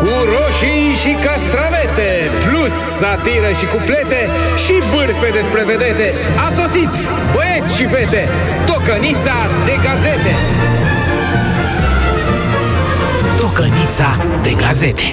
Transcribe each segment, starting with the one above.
Cu roșii și castravete Plus satiră și cuplete Și bârfe despre vedete A sosit băieți și fete Tocănița de gazete Tocănița de gazete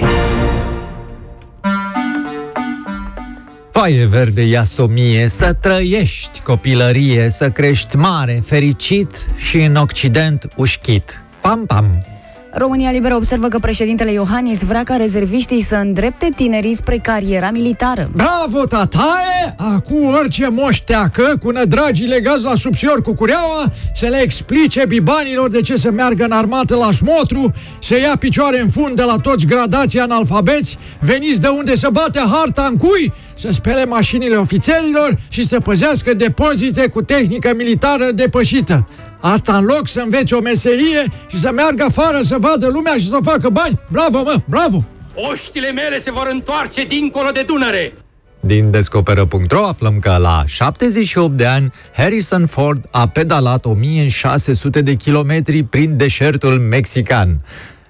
Foaie verde iasomie, să trăiești copilărie, să crești mare, fericit și în Occident ușchit. Pam, pam! România Liberă observă că președintele Iohannis vrea ca rezerviștii să îndrepte tinerii spre cariera militară. Bravo, tataie! Acum orice moșteacă cu nădragii legați la subțior cu cureaua să le explice bibanilor de ce să meargă în armată la șmotru, să ia picioare în fund de la toți gradații analfabeți, veniți de unde să bate harta în cui, să spele mașinile ofițerilor și să păzească depozite cu tehnică militară depășită. Asta în loc să învețe o meserie și să meargă afară să vadă lumea și să facă bani. Bravo, mă, bravo! Oștile mele se vor întoarce dincolo de Dunăre. Din Descoperă.ro aflăm că la 78 de ani, Harrison Ford a pedalat 1600 de kilometri prin deșertul mexican.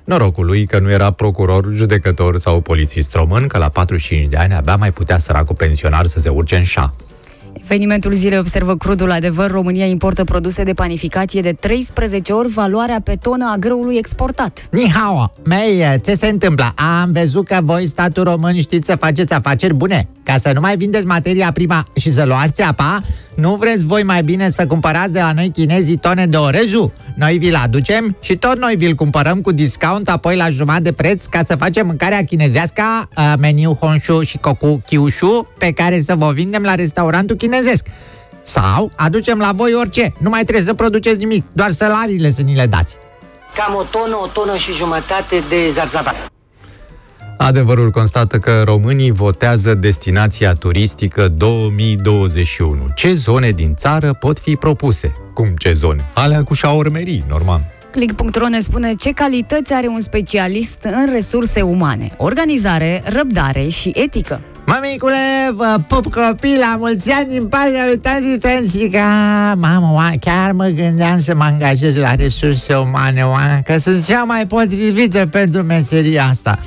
Norocul lui că nu era procuror, judecător sau polițist român, că la 45 de ani abia mai putea săracul pensionar să se urce în șa. Evenimentul zilei observă crudul adevăr. România importă produse de panificație de 13 ori valoarea pe tonă a grâului exportat. Nihao, mei, ce se întâmplă? Am văzut că voi, statul român, știți să faceți afaceri bune. Ca să nu mai vindeți materia prima și să luați apa, nu vreți voi mai bine să cumpărați de la noi chinezii tone de oreju? Noi vi-l aducem și tot noi vi-l cumpărăm cu discount apoi la jumătate de preț ca să facem mâncarea chinezească, uh, meniu Honshu și Koku Kyushu, pe care să vă vindem la restaurantul chinezesc. Sau aducem la voi orice, nu mai trebuie să produceți nimic, doar salariile să ni le dați. Cam o tonă, o tonă și jumătate de zarzavat. Adevărul constată că românii votează destinația turistică 2021. Ce zone din țară pot fi propuse? Cum ce zone? Alea cu șaormerii, normal. Click.ro ne spune ce calități are un specialist în resurse umane, organizare, răbdare și etică. Mămicule, vă pup copii la mulți ani din partea lui tati Tănțica. Mamă, oa, chiar mă gândeam să mă angajez la resurse umane, oa, că sunt cea mai potrivită pentru meseria asta.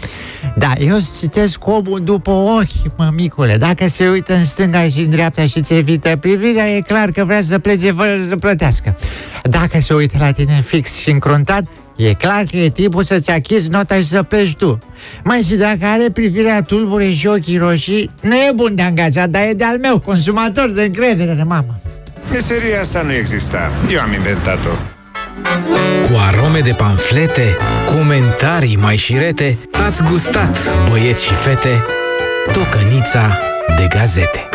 Da, eu citesc omul după ochi, mămicule. Dacă se uită în stânga și în dreapta și ți evită privirea, e clar că vrea să plece fără să plătească. Dacă se uită la tine fix și încruntat, E clar că e timpul să-ți achizi nota și să pleci tu. Mai și dacă are privirea tulbure și ochii roșii, nu e bun de angajat, dar e de-al meu, consumator de încredere, mamă. Meseria asta nu exista. Eu am inventat-o. Cu arome de panflete, comentarii mai șirete, ați gustat, băieți și fete, tocănița de gazete.